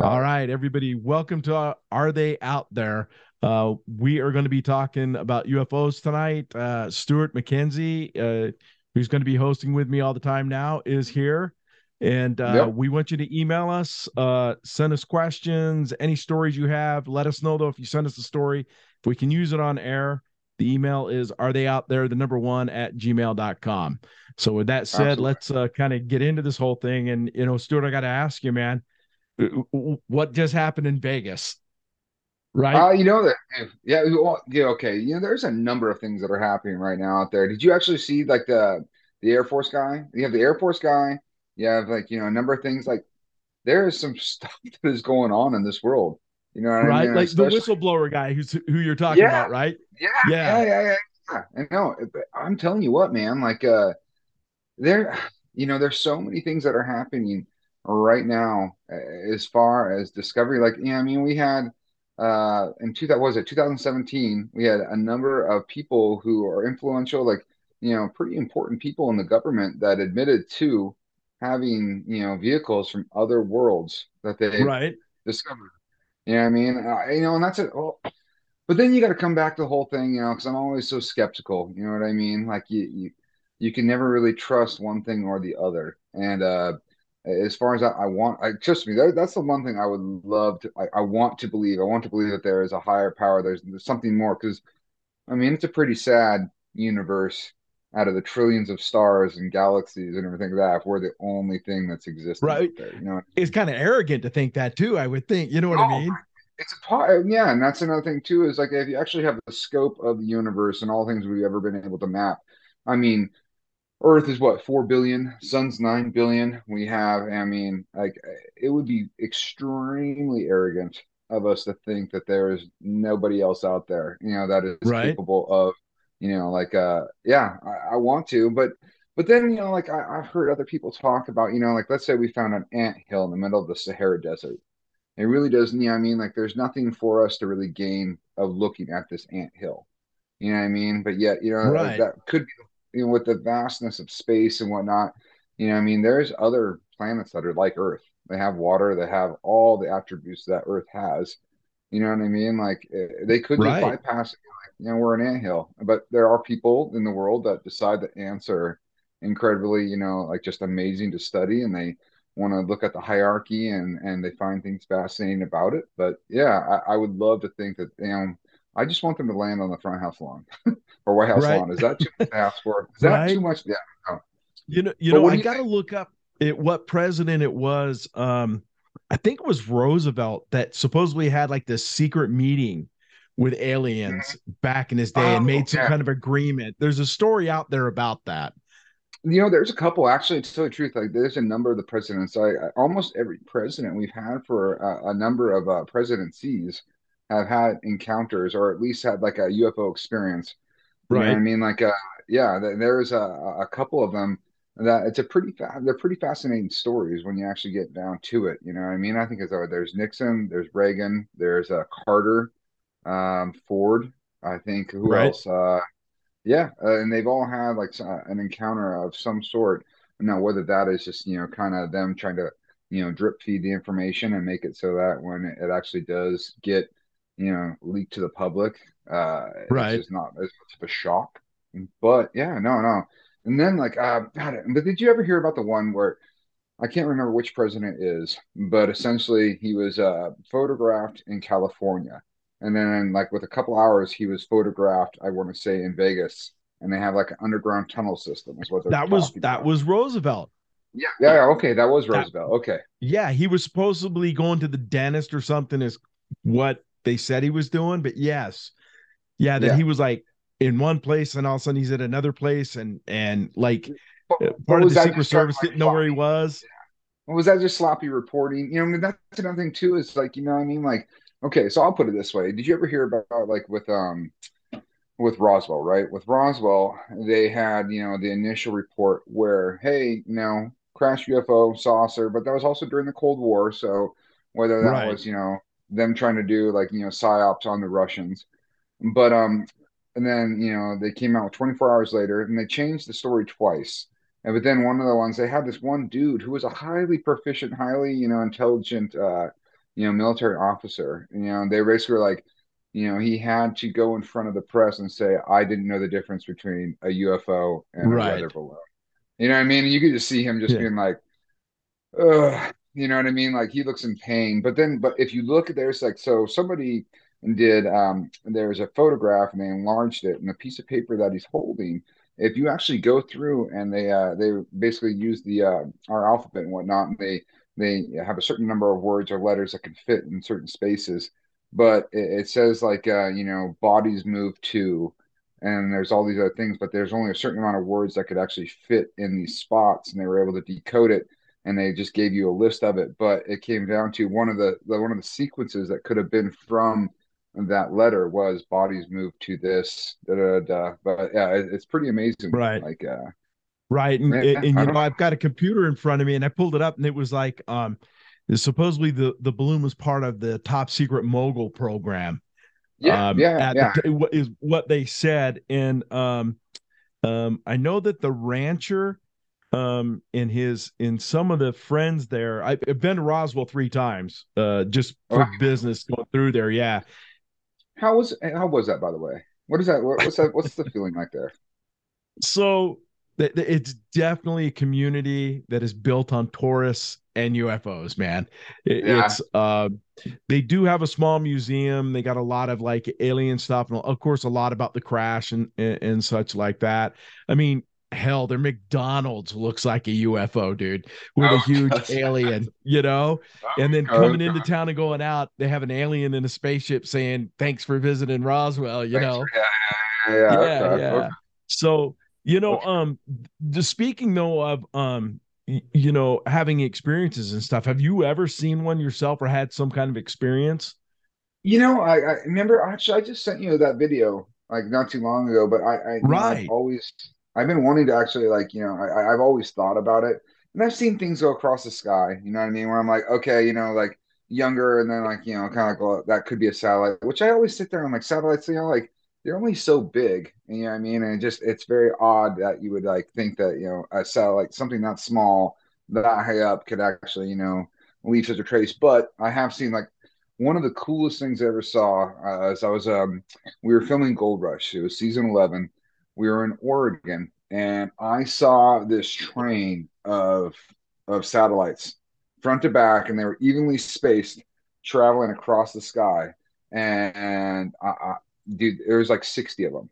All right, everybody, welcome to uh, Are They Out There? Uh, we are going to be talking about UFOs tonight. Uh, Stuart McKenzie, uh, who's going to be hosting with me all the time now, is here. And uh, yep. we want you to email us, uh, send us questions, any stories you have. Let us know, though, if you send us a story, if we can use it on air. The email is are they out there, the number one at gmail.com. So, with that said, Absolutely. let's uh, kind of get into this whole thing. And, you know, Stuart, I got to ask you, man, what just happened in Vegas? Right. Uh, you know that, yeah, yeah, okay. You know, there's a number of things that are happening right now out there. Did you actually see like the the Air Force guy? You have the Air Force guy. You have like you know a number of things. Like there is some stuff that is going on in this world. You know, right? I mean? Like Especially, the whistleblower guy, who's who you're talking yeah, about, right? Yeah, yeah, yeah, yeah, yeah. I know. I'm telling you what, man. Like, uh, there, you know, there's so many things that are happening right now as far as discovery. Like, yeah, I mean, we had uh in two that was it 2017 we had a number of people who are influential like you know pretty important people in the government that admitted to having you know vehicles from other worlds that they right. discovered. You know what i mean? Uh, you know and that's it. Well, but then you got to come back to the whole thing you know because i'm always so skeptical you know what i mean? Like you, you you can never really trust one thing or the other. And uh as far as I, I want, I trust me, that, that's the one thing I would love to. I, I, want to believe. I want to believe that there is a higher power. There's, there's something more because, I mean, it's a pretty sad universe out of the trillions of stars and galaxies and everything like that. If we're the only thing that's existing, right? There, you know, it's kind of arrogant to think that too. I would think. You know what oh, I mean? It's a part, yeah, and that's another thing too. Is like if you actually have the scope of the universe and all things we've ever been able to map. I mean, Earth is what four billion, Sun's nine billion. We have, I mean, like it would be extremely arrogant of us to think that there is nobody else out there, you know, that is right. capable of, you know, like, uh, yeah, I, I, want to, but, but then, you know, like I, I've heard other people talk about, you know, like let's say we found an ant hill in the middle of the Sahara Desert. It really doesn't, you know, I mean, like there's nothing for us to really gain of looking at this ant hill. You know what I mean? But yet, you know, right. that could be you know, with the vastness of space and whatnot, you know, I mean, there's other planets that are like Earth. They have water. They have all the attributes that Earth has. You know what I mean? Like eh, they could right. just bypass. You know, we're an anthill, but there are people in the world that decide that ants are incredibly, you know, like just amazing to study, and they want to look at the hierarchy and and they find things fascinating about it. But yeah, I, I would love to think that you know I just want them to land on the front house lawn or White House right. lawn. Is that too much to ask for? Is that right. too much? Yeah. No. You know, you but know, I got to look up it, what president it was. Um, I think it was Roosevelt that supposedly had like this secret meeting with aliens mm-hmm. back in his day oh, and made some yeah. kind of agreement. There's a story out there about that. You know, there's a couple actually. To tell the truth, like there's a number of the presidents. I, I almost every president we've had for a, a number of uh, presidencies have had encounters or at least had like a UFO experience. Right. I mean, like, uh, yeah, there's a, a couple of them that it's a pretty fa- they're pretty fascinating stories when you actually get down to it. You know, I mean, I think as uh, there's Nixon, there's Reagan, there's uh, Carter, um, Ford. I think who right. else? Uh, yeah, uh, and they've all had like uh, an encounter of some sort. Now, whether that is just you know kind of them trying to you know drip feed the information and make it so that when it actually does get you know leaked to the public uh right it's not as much of a shock but yeah no no and then like uh God, but did you ever hear about the one where I can't remember which president is, but essentially he was uh, photographed in California, and then like with a couple hours he was photographed. I want to say in Vegas, and they have like an underground tunnel system. Is what that was. That about. was Roosevelt. Yeah, yeah, okay, that was Roosevelt. That, okay, yeah, he was supposedly going to the dentist or something. Is what they said he was doing, but yes, yeah, that yeah. he was like in one place and all of a sudden he's at another place and and like but, uh, part of the Secret Service didn't know where he was. Yeah. Was that just sloppy reporting? You know, I mean, that's another thing too. Is like, you know, I mean, like, okay, so I'll put it this way: Did you ever hear about like with um with Roswell, right? With Roswell, they had you know the initial report where, hey, you know, crash UFO saucer, but that was also during the Cold War, so whether that right. was you know them trying to do like you know psyops on the Russians. But um, and then you know they came out 24 hours later and they changed the story twice. And but then one of the ones they had this one dude who was a highly proficient, highly you know intelligent uh, you know, military officer. You know, they basically were like, you know, he had to go in front of the press and say, I didn't know the difference between a UFO and a weather balloon. You know what I mean? You could just see him just Yeah. being like, ugh, you know what I mean? Like he looks in pain. But then, but if you look at there's like, so somebody did, um, there's a photograph and they enlarged it, and the piece of paper that he's holding, if you actually go through and they, uh, they basically use the, uh, our alphabet and whatnot, and they, they have a certain number of words or letters that can fit in certain spaces. But it, it says like, uh, you know, bodies move to, and there's all these other things, but there's only a certain amount of words that could actually fit in these spots, and they were able to decode it and they just gave you a list of it. But it came down to one of the, the one of the sequences that could have been from that letter was bodies moved to this. Da, da, da. But yeah, it, it's pretty amazing. Right. Like, uh, Right. And, Yeah, and, and, you know, know. I've got a computer in front of me and I pulled it up and it was like, um, supposedly the, the balloon was part of the top secret mogul program. yeah, um, yeah, at yeah. The, is what they said. And, um, um, I know that the rancher, um, in his, in some of the friends there, I, I've been to Roswell three times, uh, just for have business going through there. Yeah. How was how was that by the way? What is that? What's that? What's the feeling like there? So it's definitely a community that is built on Taurus and UFOs, man. It- Yeah. It's uh, they do have a small museum. They got a lot of like alien stuff, and of course, a lot about the crash and and, and such like that. I mean, hell, their McDonald's looks like a UFO, dude, with a Oh, huge that's- alien, you know. And then Oh, coming God. into town and going out, they have an alien in a spaceship saying, "Thanks for visiting Roswell," you Thanks know. for- yeah, yeah, yeah, yeah, okay, yeah. okay. So, you know, Okay. um, the speaking though of um, you know, having experiences and stuff. Have you ever seen one yourself or had some kind of experience? You know, I, I remember actually I just sent you that video like not too long ago, but I, I I've Right. always I've been wanting to actually like, you know, I, I've always thought about it. And I've seen things go across the sky, you know what I mean? Where I'm like, okay, you know, like younger and then like, you know, kind of like, well, that could be a satellite, which I always sit there and I'm like, satellites, you know, like they're only so big, you know what I mean? And it just it's very odd that you would like think that, you know, a satellite, something that small, that high up could actually, you know, leave such a trace. But I have seen like one of the coolest things I ever saw uh, as I was um we were filming Gold Rush. It was season 11. We were in Oregon and I saw this train of of satellites front to back and they were evenly spaced traveling across the sky and I, I, dude there was like 60 of them.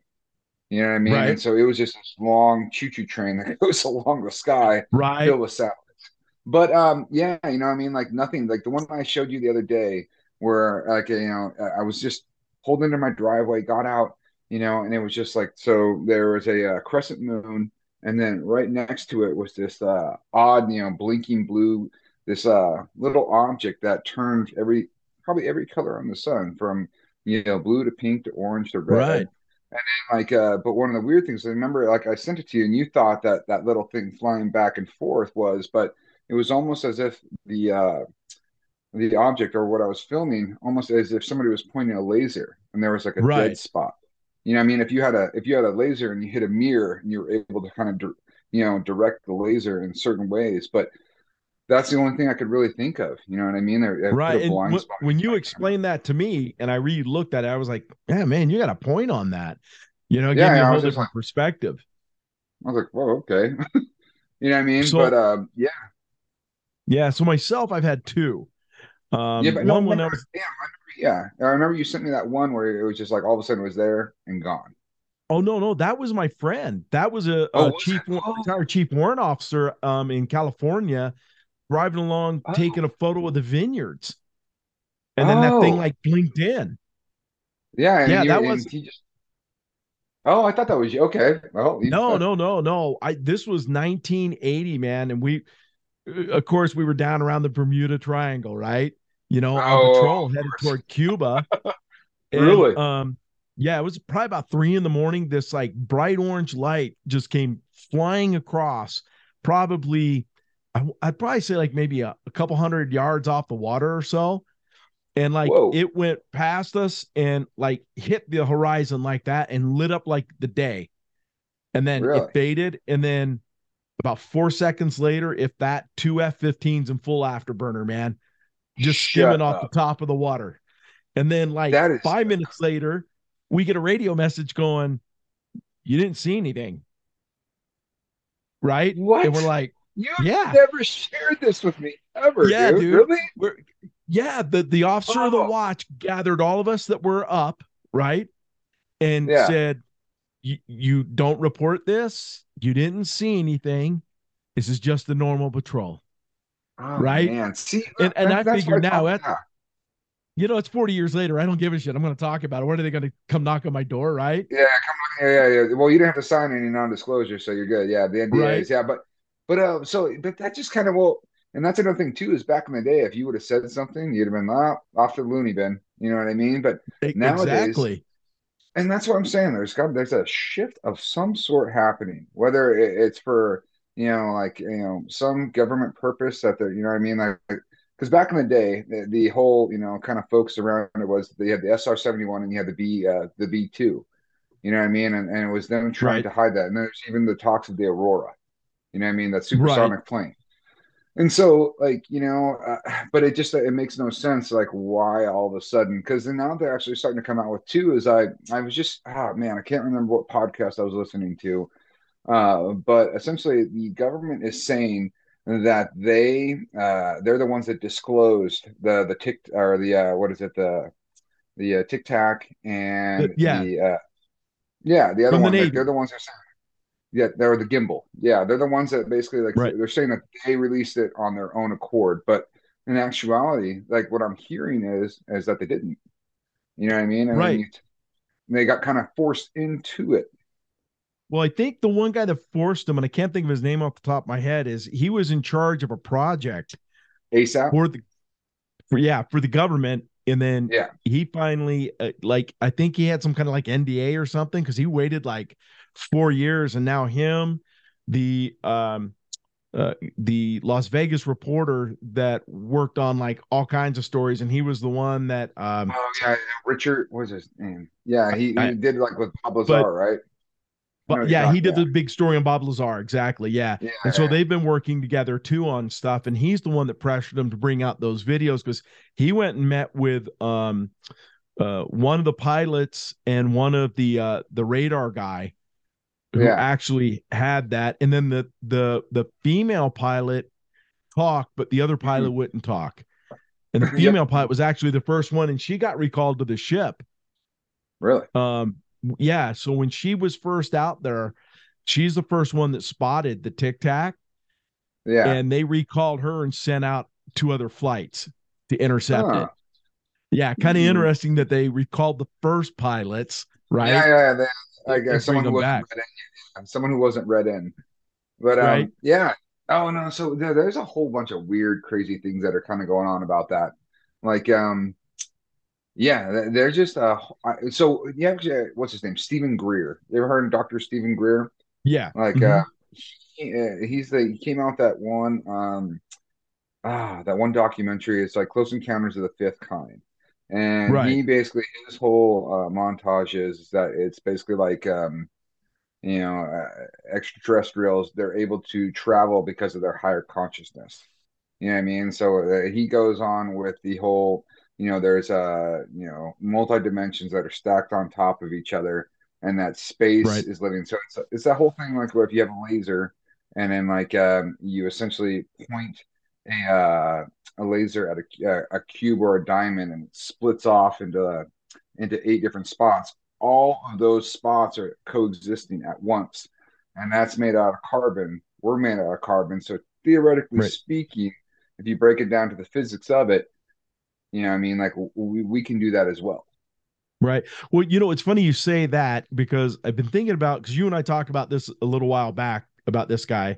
You know what I mean? Right. And so it was just this long choo-choo train that goes along the sky Right. filled with satellites. But um, yeah, you know, what I mean, like nothing, like the one I showed you the other day, where like you know, I was just pulled into my driveway, got out, you know, and it was just like so. There was a uh, crescent moon, and then right next to it was this uh, odd, you know, blinking blue, this uh little object that turned every probably every color on the sun from you know blue to pink to orange to red Right. And then, like uh but one of the weird things i remember like i sent it to you and you thought that that little thing flying back and forth was but it was almost as if the uh the object or what i was filming almost as if somebody was pointing a laser and there was like a Right. dead spot you know what i mean if you had a if you had a laser and you hit a mirror and you were able to kind of you know direct the laser in certain ways but that's the only thing i could really think of you know what i mean put Right. a And blind spot when you explained that to me and I re looked at it, I was like, yeah, man, you got a point on that. You know, Yeah, yeah, a I whole different perspective. i was like whoa okay you know what i mean So- but um yeah Yeah. So myself, I've had two. Um, yeah, but no, one when I was yeah, I yeah, I remember you sent me that one where it was just like all of a sudden it was there and gone. Oh no, no, that was my friend. That was a, Oh, a was chief? Oh. retired chief warrant officer um, in California, driving along, Oh. taking a photo of the vineyards, and then that thing Oh. like blinked in. Yeah, and Yeah, that was- he just. Oh, I thought that was you. Okay, well, you- No, no, no, no. I this was 1980, man, and we, uh, of course, we were down around the Bermuda Triangle, right? You know, on Oh, patrol headed toward Cuba. And, Really? Um, yeah, it was probably about three in the morning. This like bright orange light just came flying across, probably, I, I'd probably say like maybe a, a couple hundred yards off the water or so. And like Whoa. it went past us and like hit the horizon like that and lit up like the day. And then Really? it faded. And then about four seconds later, if that two F 15s in full afterburner, man, just Shut skimming off up. the top of the water. And then, like five minutes later, we get a radio message going, You didn't see anything. Right? What? And we're like, You Yeah. never shared this with me ever, Yeah, dude. dude. Really? we're yeah, the, the officer of the Oh. watch gathered all of us that were up, right? And Yeah. said, you, you don't report this. You didn't see anything. This is just a normal patrol. Oh, Right? Man, see, And- and I figure what now at- You know, it's 40 years later. I don't give a shit. I'm going to talk about it. When are they going to come knock on my door? Right. Yeah, come on. Yeah, yeah, yeah. Well, you didn't have to sign any non-disclosure, so you're good. Yeah, the NDAs. Right. Yeah, but but uh, so but that just kind of well, and that's another thing too is back in the day, if you would have said something, you'd have been ah, off the loony bin. You know what I mean? But E- Nowadays- Exactly. and that's what I'm saying. There's got there's a shift of some sort happening, whether it's for you know like you know some government purpose that they're you know what I mean like because back in the day the, the whole you know kind of focus around it was they had the SR seventy one and you had the B uh, the B two, you know what I mean, and, and it was them trying Right. to hide that. And there's even the talks of the Aurora, you know what I mean, that supersonic plane. And so, like you know, uh, but it just it makes no sense, like why all of a sudden? Because now they're actually starting to come out with two. Is I I was just oh man, I can't remember what podcast I was listening to, uh, but essentially the government is saying that they uh, they're the ones that disclosed the the tick or the uh, what is it the the uh, tic tac and The- yeah. the uh, yeah the other From the one like, Navy. they're the ones that are saying yeah they're the gimbal yeah they're the ones that basically like Right. they're saying that they released it on their own accord but in actuality like what I'm hearing is is that they didn't you know what I mean and Right. you- they got kind of forced into it Well, I think the one guy that forced him, and I can't think of his name off the top of my head, is he was in charge of a project ASAP for the, for yeah, for the government, and then yeah. he finally, uh, like, I think he had some kind of like NDA or something because he waited like four years, and now him, the um, uh, the Las Vegas reporter that worked on like all kinds of stories, and he was the one that um, oh yeah Richard what was his name. Yeah he, he I- did like with Bob Lazar right but yeah, he did the big story on Bob Lazar, exactly, yeah. yeah And so they've been working together too on stuff, and he's the one that pressured him to bring out those videos because he went and met with um uh one of the pilots and one of the uh the radar guy who Yeah. actually had that, and then the the the female pilot talked, but the other pilot wouldn't talk. And the Mm-hmm. Yep. female pilot was actually the first one, and she got recalled to the ship. really Um, yeah. So when she was first out there, she's the first one that spotted the tic tac, yeah and they recalled her and sent out two other flights to intercept Huh. it. Yeah, kind of Hmm. interesting that they recalled the first pilots, right? Yeah, yeah, I guess someone who wasn't read in. Someone who wasn't read in. But um, Right. yeah. Oh no. So there, there's a whole bunch of weird, crazy things that are kind of going on about that. Like um, yeah, they're just uh. So yeah, what's his name? Stephen Greer. You ever heard of Dr. Stephen Greer? Yeah. Like Mhm. uh, he, uh, he's the he came out that one um, ah, that one documentary. It's like Close Encounters of the Fifth Kind. And Right. he basically his whole uh, montage is that it's basically like um, you know uh, extraterrestrials they're able to travel because of their higher consciousness. You know what I mean? So uh, he goes on with the whole you know there's uh you know multi dimensions that are stacked on top of each other and that space Right. is living so it's, it's that whole thing like where if you have a laser and then like um you essentially point a uh, a laser at a, a cube or a diamond and it splits off into into eight different spots all of those spots are coexisting at once and that's made out of carbon we're made out of carbon so theoretically Right. speaking if you break it down to the physics of it you know what i mean like we, we can do that as well Right. Well, you know, it's funny you say that because I've been thinking about because you and I talked about this a little while back about this guy.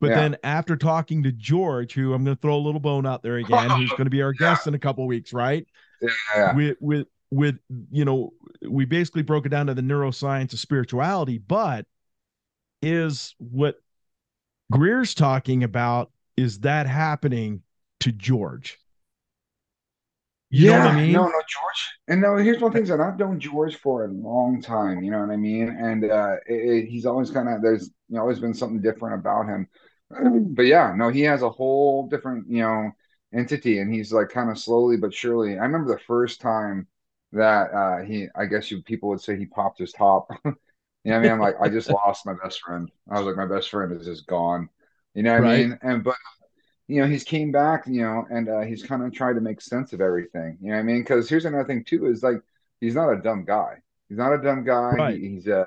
But Yeah. then after talking to George, who I'm going to throw a little bone out there again, who's going to be our Yeah. guest in a couple weeks, right? yeah With with with you know, we basically broke it down to the neuroscience of spirituality, but is what Greer's talking about is that happening to George? You know what I mean? No, no, George. And no, here's one thing that I've known George for a long time. You know what I mean? And uh, it, it- he's always kind of there's you know, always been something different about him. But yeah, no, he has a whole different. You know, entity, and he's like kind of slowly but surely. I remember the first time that uh, he, I guess you people would say he popped his top. you know what I mean? I'm like, I just lost my best friend. I was like, my best friend is just gone. You know what right. I mean? And but you know, he's came back, you know, and uh, he's kind of tried to make sense of everything. You know what I mean? Because here's another thing too: is like he's not a dumb guy. He's not a dumb guy. Right. He, he's a, uh,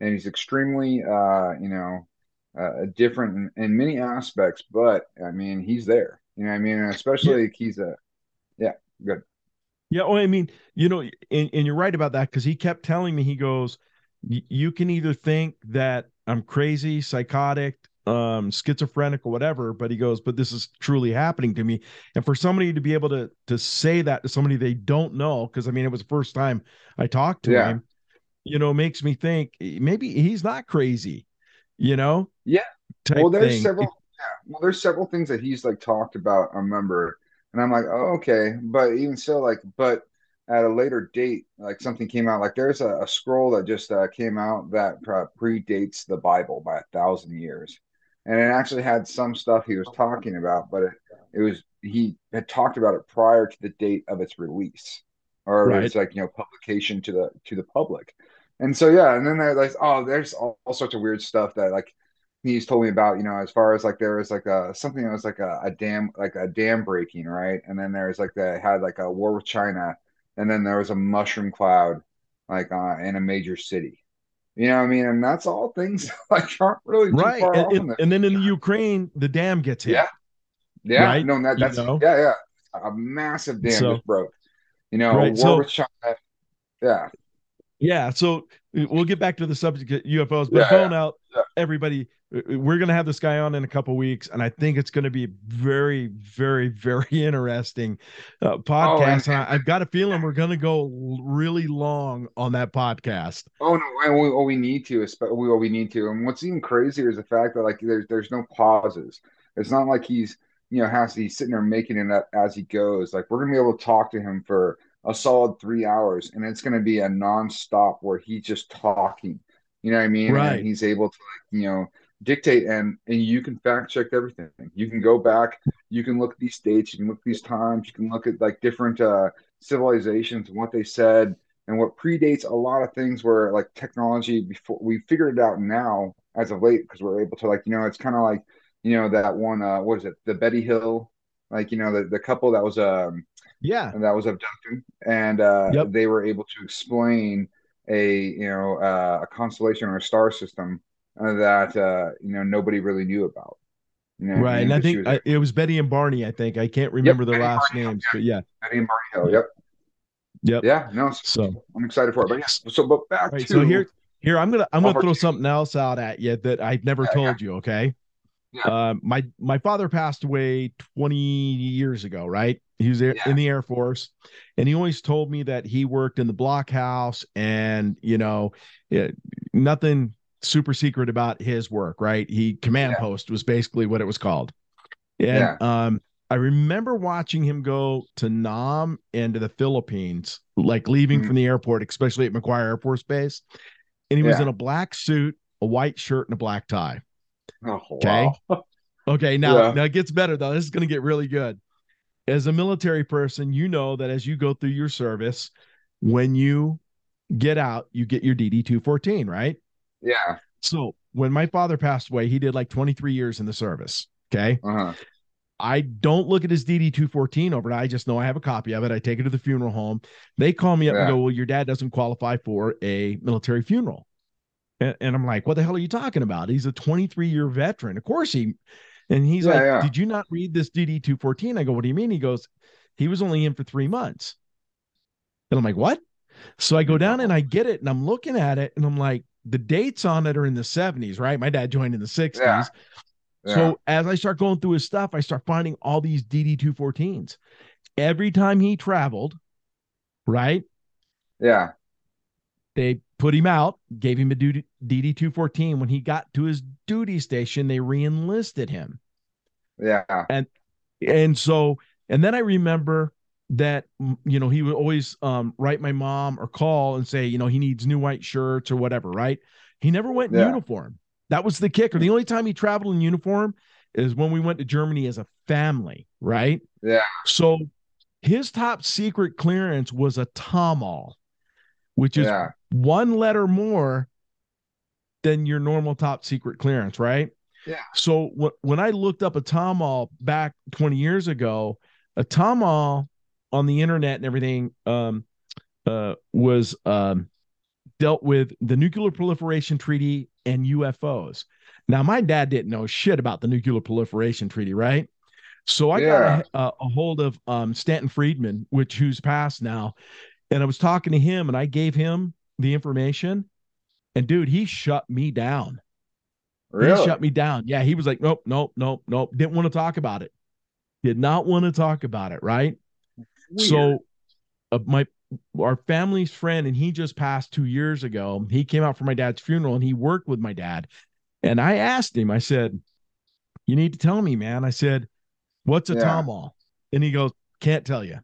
and he's extremely, uh, you know, uh, different in, in, many aspects. But I mean, he's there. You know what I mean? And especially yeah. he's a, yeah, good. Yeah. Well, I mean, you know, and, and you're right about that because he kept telling me, he goes, you can either think that I'm crazy, psychotic, um schizophrenic or whatever but he goes but this is truly happening to me. And for somebody to be able to to say that to somebody they don't know because i mean it was the first time i talked to yeah. him you know makes me think maybe he's not crazy you know? Yeah. Well there's thing. several yeah, well there's several things that he's like talked about i remember and i'm like oh okay. But even still like but at a later date like something came out like there's a, a scroll that just uh, came out that predates the bible by a thousand years and it actually had some stuff he was talking about, but it, it was he had talked about it prior to the date of its release, or right. it's like you know publication to the to the public. And so yeah, and then there's like oh, there's all, all, sorts of weird stuff that like he's told me about, you know, as far as like there was like a something that was like a, a dam like a dam breaking, right? And then there's like they had like a war with China, and then there was a mushroom cloud like uh, in a major city you know, what I mean, and that's all things like aren't really right. And, and, and, then in the Ukraine, the dam gets hit. Yeah, yeah. Right? No, that, that's you know? yeah, yeah. A massive dam so, broke. You know, right. war so, with China. Yeah. Yeah. So we'll get back to the subject of UFOs, but yeah, phone yeah. out yeah. everybody we're going to have this guy on in a couple weeks and i think it's going to be very very very interesting uh, podcast oh, and, and, i've got a feeling we're going to go really long on that podcast. Oh no and we, well, we need to we, we need to and what's even crazier is the fact that like there's there's no pauses. It's not like he's you know has to he's sitting there making it up as he goes. Like we're going to be able to talk to him for a solid three hours and it's going to be a non-stop where he's just talking. You know what i mean? Right. and he's able to like you know dictate and and you can fact check everything. You can go back you can look at these dates you can look at these times you can look at like different uh civilizations and what they said and what predates a lot of things where like technology before we figured it out now as of late because we're able to like you know it's kind of like you know that one uh what is it? The betty hill like you know the, the couple that was um yeah. that was abducted and uh yep. they were able to explain a you know uh, a constellation or a star system that uh, you know nobody really knew about. You know, right, and I think I, it was Betty and Barney. I think I can't remember yep, the last Barney names, yeah. but yeah, Betty and Barney Hill. Yep. Yep. Yeah. No. So I'm excited for it. But yes. So, but back right, to so here. Here, I'm gonna I'm gonna throw something else out at you that I've never yeah, told yeah. you. Okay. Yeah. Uh, my my father passed away 20 years ago, right? He was yeah. in the Air Force, and he always told me that he worked in the blockhouse, and you know, it, nothing super secret about his work, right? He command yeah. post was basically what it was called. And yeah. um, I remember watching him go to Nam and to the Philippines, like leaving mm-hmm. from the airport, especially at McGuire Air Force Base. And he yeah. was in a black suit, a white shirt, and a black tie. Oh, okay. Wow. okay. Now, yeah. now it gets better though. This is going to get really good. As a military person, you know that as you go through your service, when you get out, you get your DD 214, right? Yeah. So when my father passed away, he did like 23 years in the service. Okay. Uh-huh. I don't look at his DD 214 over it. I just know I have a copy of it. I take it to the funeral home. They call me up yeah. and go, Well, your dad doesn't qualify for a military funeral. And, and, I'm like, What the hell are you talking about? He's a 23 year veteran. Of course he. And he's yeah, like, yeah. Did you not read this DD 214? I go, What do you mean? He goes, He was only in for three months. And I'm like, What? So I go down and I get it and I'm looking at it and I'm like, the dates on it are in the 70s, right? My dad joined in the 60s. Yeah. Yeah. So as I start going through his stuff, I start finding all these DD 214s. Every time he traveled, right? Yeah. They put him out, gave him a DD 214. When he got to his duty station, they re-enlisted him. Yeah. And and so and then I remember that you know he would always um, write my mom or call and say you know he needs new white shirts or whatever right he never went in yeah. uniform that was the kicker the only time he traveled in uniform is when we went to Germany as a family, right? Yeah. So his top secret clearance was a TOMAL, which is Yeah. one letter more than your normal top secret clearance, right? Yeah. So wh- when I looked up a TOMAL back 20 years ago, a TOMAL on the internet and everything um, uh, was um, dealt with the nuclear proliferation treaty and UFOs. Now, my dad didn't know shit about the nuclear proliferation treaty, right? So I Yeah. got a, a, hold of um, Stanton Friedman, which who's passed now, and I was talking to him, and I gave him the information, and dude, he shut me down. Really? He shut me down. Yeah, he was like, nope, nope, nope, nope. Didn't want to talk about it. Did not want to talk about it. Right. Weird. So, uh, my our family's friend, and he just passed two years ago. He came out for my dad's funeral, and he worked with my dad. And I asked him. I said, "You need to tell me, man." I said, "What's a Yeah. TOMAL?" And he goes, "Can't tell you."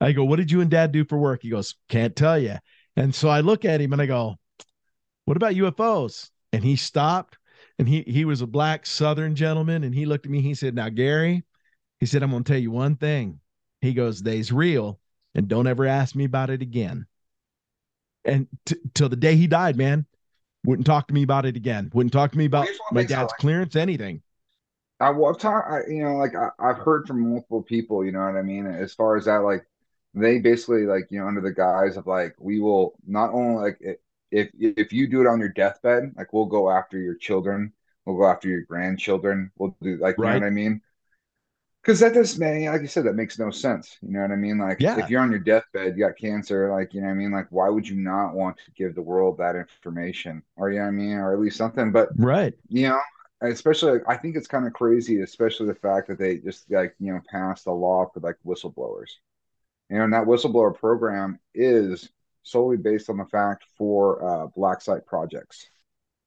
I go, "What did you and dad do for work?" He goes, "Can't tell you." And so I look at him and I go, "What about UFOs?" And he stopped. And he he was a black Southern gentleman, and he looked at me. He said, "Now, Gary," he said, "I'm going to tell you one thing." He goes, "They's real, and don't ever ask me about it again." And t- till the day he died, man, wouldn't talk to me about it again. Wouldn't talk to me about my dad's like. clearance, anything. I, well, I've talked, I, you know, like I, I've heard from multiple people, you know what I mean? As far as that, like they basically like, you know, under the guise of like, we will not only like if if you do it on your deathbed, like we'll go after your children, we'll go after your grandchildren, we'll do like, you know what I mean? Because that does, man, like you said, that makes no sense. You know what I mean? Like Yeah. if you're on your deathbed, you got cancer, like, you know what I mean? Like, why would you not want to give the world that information? Or, you know what I mean? Or at least something. But Right. you know, especially I think it's kind of crazy, especially the fact that they just like you know passed a law for like whistleblowers. You know, and that whistleblower program is solely based on the fact for uh, black site projects.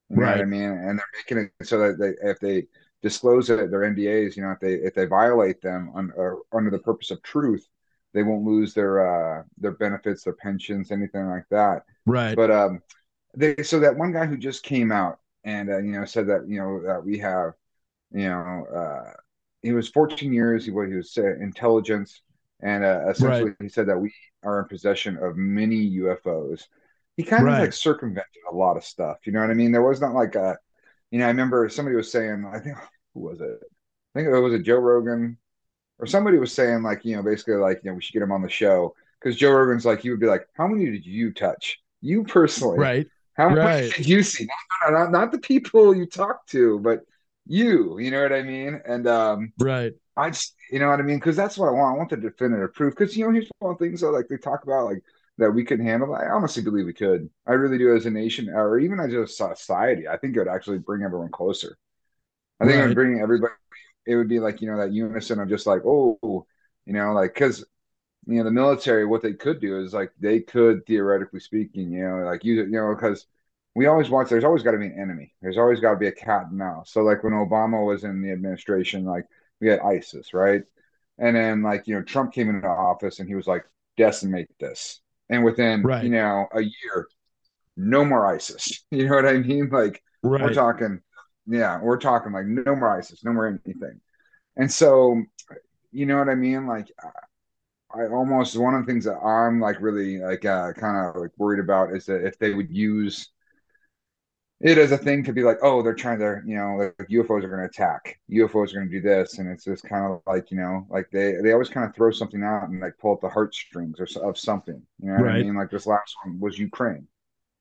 You know what I mean? And they're making it so that they, if they disclose it, their NDAs, you know, if they if they violate them on, or under the purpose of truth, they won't lose their uh, their benefits, their pensions, anything like that. Right. But um, they so that one guy who just came out and uh, you know said that you know that we have you know uh, he was 14 years he was he was uh, intelligence and uh, essentially he said that we are in possession of many UFOs. He kind of like circumvented a lot of stuff. You know what I mean? There was not like a you know I remember somebody was saying I think who was it? I think it was a Joe Rogan? Or somebody was saying like you know basically like you know we should get him on the show. Because Joe Rogan's like he would be like how many did you touch? You personally. Right. how many Right. did you see? Not, not, not the people you talk to but you you know what I mean? And um Right. I just you know what I mean? Because that's what I want. I want the definitive proof. Because you know here's one of the things that like they talk about like that we couldn't handle I honestly believe we could I really do as a nation or even as a society I think it would actually bring everyone closer I think it Right. would bring everybody. It would be like you know that unison of just like oh, you know, like because you know the military, what they could do is like they could theoretically speaking, you know, like use it, you know, because we always want. There's always got to be an enemy. There's always got to be a cat and mouse. So like when Obama was in the administration, like we had ISIS, right? And then like you know Trump came into office and he was like decimate this, and within Right. you know a year, no more ISIS. You know what I mean? Like we're talking, yeah, we're talking like no more ISIS, no more anything. And so, you know what I mean? Like, I almost one of the things that I'm like really like uh, kind of like worried about is that if they would use it as a thing to be like, oh, they're trying to, you know, like UFOs are going to attack, UFOs are going to do this, and it's just kind of like, you know, like they they always kind of throw something out and like pull at the heartstrings or of something. You know what I mean? Like this last one was Ukraine,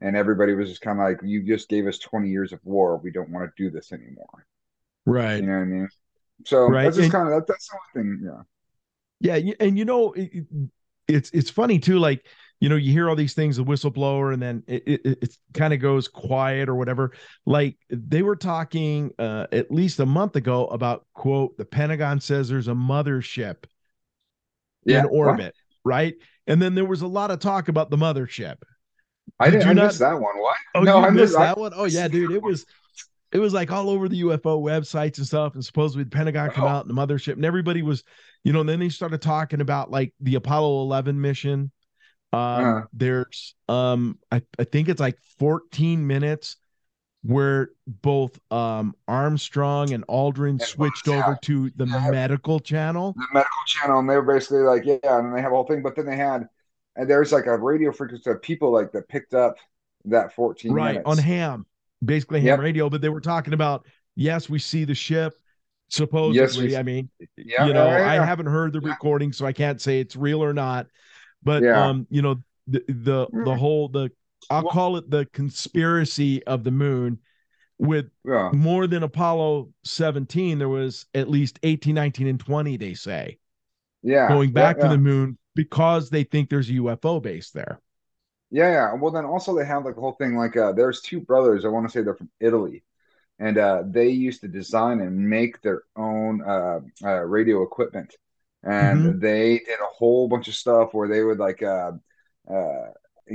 and everybody was just kind of like, you just gave us 20 years of war, we don't want to do this anymore. Right. You know what I mean? So Right. that's just kind of that, that's the only thing. Yeah. Yeah, and you know, it- it's it's funny too. Like you know, you hear all these things, the whistleblower, and then it it, it kind of goes quiet or whatever. Like they were talking uh, at least a month ago about quote the Pentagon says there's a mothership Yeah. in What? orbit, right? And then there was a lot of talk about the mothership. I Did didn't. I not- missed that one. What? Oh, no, you I missed missed I- that one. Oh yeah, dude, it was it was like all over the UFO websites and stuff. And supposedly the Pentagon come Oh. out and the mothership, and everybody was, you know. And then they started talking about like the Apollo 11 mission. Um, Uh-huh. There's, um, I I think it's like 14 minutes where both um, Armstrong and Aldrin and switched over to the yeah. medical channel. The medical channel, and they were basically like, yeah, and they have a whole thing. But then they had, and there's like a radio frequency of people like that picked up that 14 right minutes. on ham, basically ham yep. radio. But they were talking about, yes, we see the ship. Supposedly, yes, I mean, yeah, you know, yeah, I haven't heard the recording, so I can't say it's real or not. But um, you know, the the the mm. whole the I'll well, call it the conspiracy of the moon with yeah. more than Apollo 17 there was at least 18 19 and 20 they say yeah going back yeah, to yeah. the moon because they think there's a UFO base there yeah yeah well then also they have like the whole thing like uh there's two brothers I want to say they're from Italy and uh they used to design and make their own uh, uh radio equipment and mm-hmm. they did a whole bunch of stuff where they would like uh uh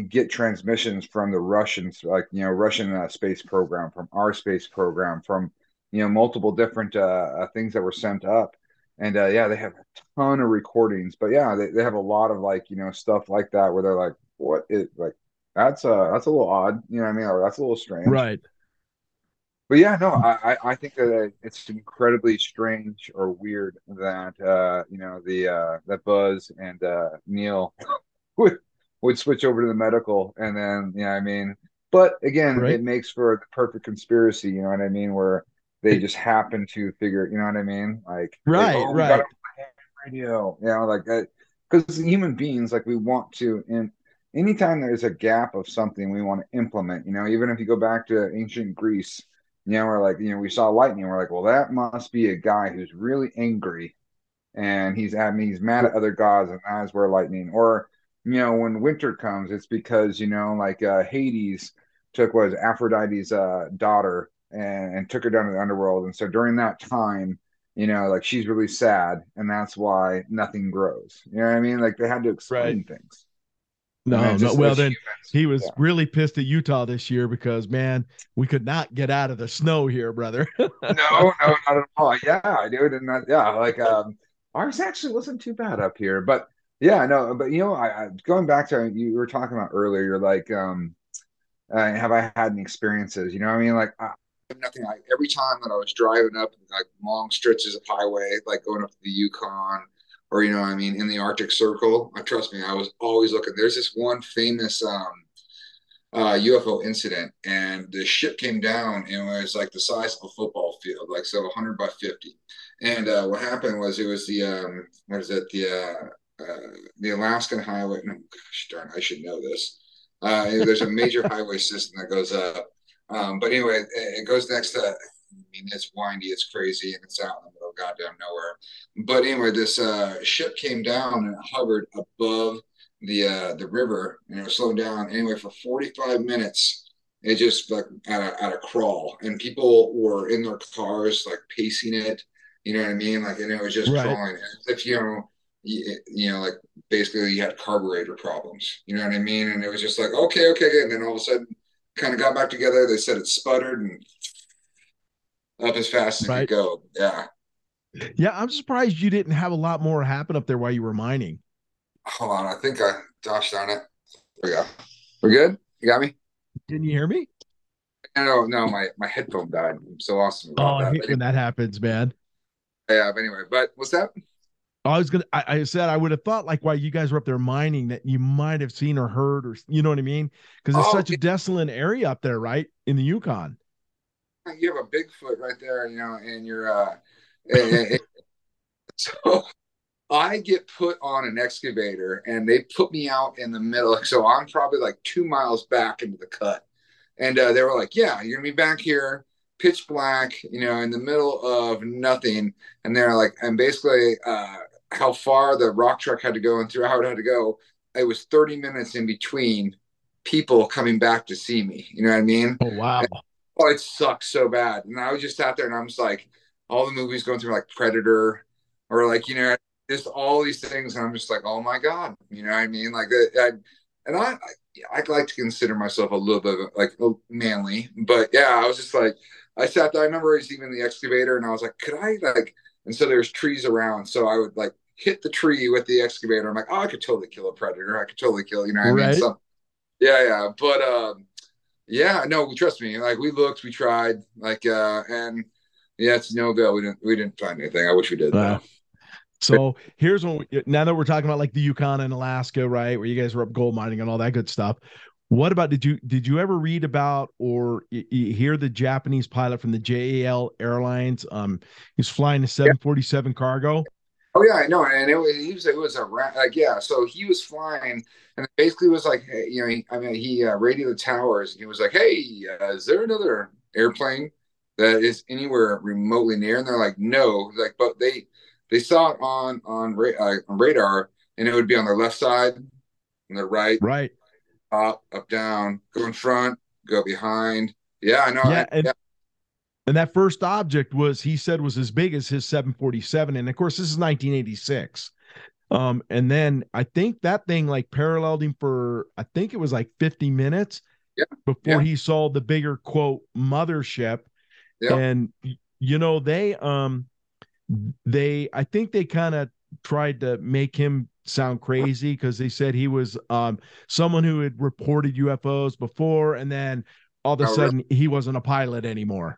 get transmissions from the Russians, like you know, Russian uh, space program, from our space program, from you know, multiple different uh, uh, things that were sent up. And uh, yeah, they have a ton of recordings, but yeah, they, they have a lot of like you know stuff like that where they're like, what is like that's a that's a little odd, you know what I mean? Or that's a little strange, right? But yeah, no, I I think that it's incredibly strange or weird that uh you know the uh that Buzz and uh Neil would would switch over to the medical, and then yeah, I mean, but again, right. it makes for a perfect conspiracy. You know what I mean? Where they just happen to figure, you know what I mean? Like right, oh, right. Radio, you know, like because human beings, like we want to, and anytime there's a gap of something, we want to implement. You know, even if you go back to ancient Greece, you know, we're like, you know, we saw lightning, we're like, well, that must be a guy who's really angry, and he's I mean, he's mad at other gods, and that's where lightning, or you know, when winter comes, it's because, you know, like uh, Hades took was Aphrodite's uh, daughter and, and took her down to the underworld. And so during that time, you know, like she's really sad, and that's why nothing grows. You know what I mean? Like they had to explain right. things. No, no. Well, then he was yeah. really pissed at Utah this year because man, we could not get out of the snow here, brother. no, no, not at all. Yeah, dude, and that, yeah, like um, ours actually wasn't too bad up here, but yeah, no, but you know, I, I going back to you were talking about earlier. You're like, um, uh, have I had any experiences? You know, I mean, like I, nothing. Like every time that I was driving up like long stretches of highway, like going up to the Yukon, or you know, I mean, in the Arctic Circle. I trust me, I was always looking. There's this one famous um, uh, UFO incident, and the ship came down and it was like the size of a football field, like so 100 by 50. And uh, what happened was it was the um, what is it the uh, uh, the Alaskan Highway. No, gosh darn, I should know this. Uh, there's a major highway system that goes up. Um, but anyway, it goes next to. I mean, it's windy, it's crazy, and it's out in the middle of goddamn nowhere. But anyway, this uh, ship came down and hovered above the uh, the river, and it was slowing down. Anyway, for 45 minutes, it just like at a, at a crawl, and people were in their cars like pacing it. You know what I mean? Like, and it was just right. crawling. If you know, you, you know, like basically you had carburetor problems. You know what I mean? And it was just like, okay, okay. And then all of a sudden, kind of got back together. They said it sputtered and up as fast as right. could go. Yeah. Yeah, I'm surprised you didn't have a lot more happen up there while you were mining. Hold on, I think I dashed on it. There we go. We're good. You got me. Can you hear me? No, no, my my headphone died. I'm so awesome. oh, that. When that happens, man. Yeah, but anyway, but what's that? I was gonna. I, I, said I would have thought like while you guys were up there mining that you might have seen or heard or you know what I mean because it's oh, such a desolate area up there, right in the Yukon. You have a Bigfoot right there, you know, and you're. uh so I get put on an excavator and they put me out in the middle. So I'm probably like two miles back into the cut, and uh, they were like, "Yeah, you're gonna be back here." pitch black, you know, in the middle of nothing. And they're like, and basically, uh, how far the rock truck had to go and through how it had to go. It was 30 minutes in between people coming back to see me. You know what I mean? Oh wow. And, oh, it sucks so bad. And I was just out there and I'm just like all the movies going through like Predator or like, you know, just all these things. And I'm just like, oh my God. You know what I mean? Like I, and I, I, I like to consider myself a little bit like manly, but yeah, I was just like, I sat there. I remember I was even in the excavator and I was like, could I like, and so there's trees around. So I would like hit the tree with the excavator. I'm like, oh, I could totally kill a predator. I could totally kill, you know right. I mean? So, yeah, yeah. But um, Yeah, no, trust me. Like we looked, we tried, like, uh, and yeah, it's no go. We didn't, we didn't find anything. I wish we did. Uh, so here's when we, now that we're talking about like the Yukon and Alaska, right, where you guys were up gold mining and all that good stuff. What about did you did you ever read about or y- y- hear the Japanese pilot from the JAL Airlines? Um, he's flying a 747 yeah. cargo. Oh yeah, I know, and it was he was it was a like yeah. So he was flying, and basically was like, hey, you know, he, I mean, he uh, radioed the towers, and he was like, "Hey, uh, is there another airplane that is anywhere remotely near?" And they're like, "No." Like, but they they saw it on on, ra- uh, on radar, and it would be on their left side, on their right, right, up, up, down, go in front, go behind. Yeah, I know. Yeah, I, and, yeah. And that first object was he said was as big as his 747, and of course this is 1986. Um, and then I think that thing like paralleled him for I think it was like 50 minutes yeah. before yeah. he saw the bigger quote mothership. Yeah. And you know, they um they I think they kind of tried to make him sound crazy because they said he was um someone who had reported UFOs before and then all of a oh, sudden really? he wasn't a pilot anymore.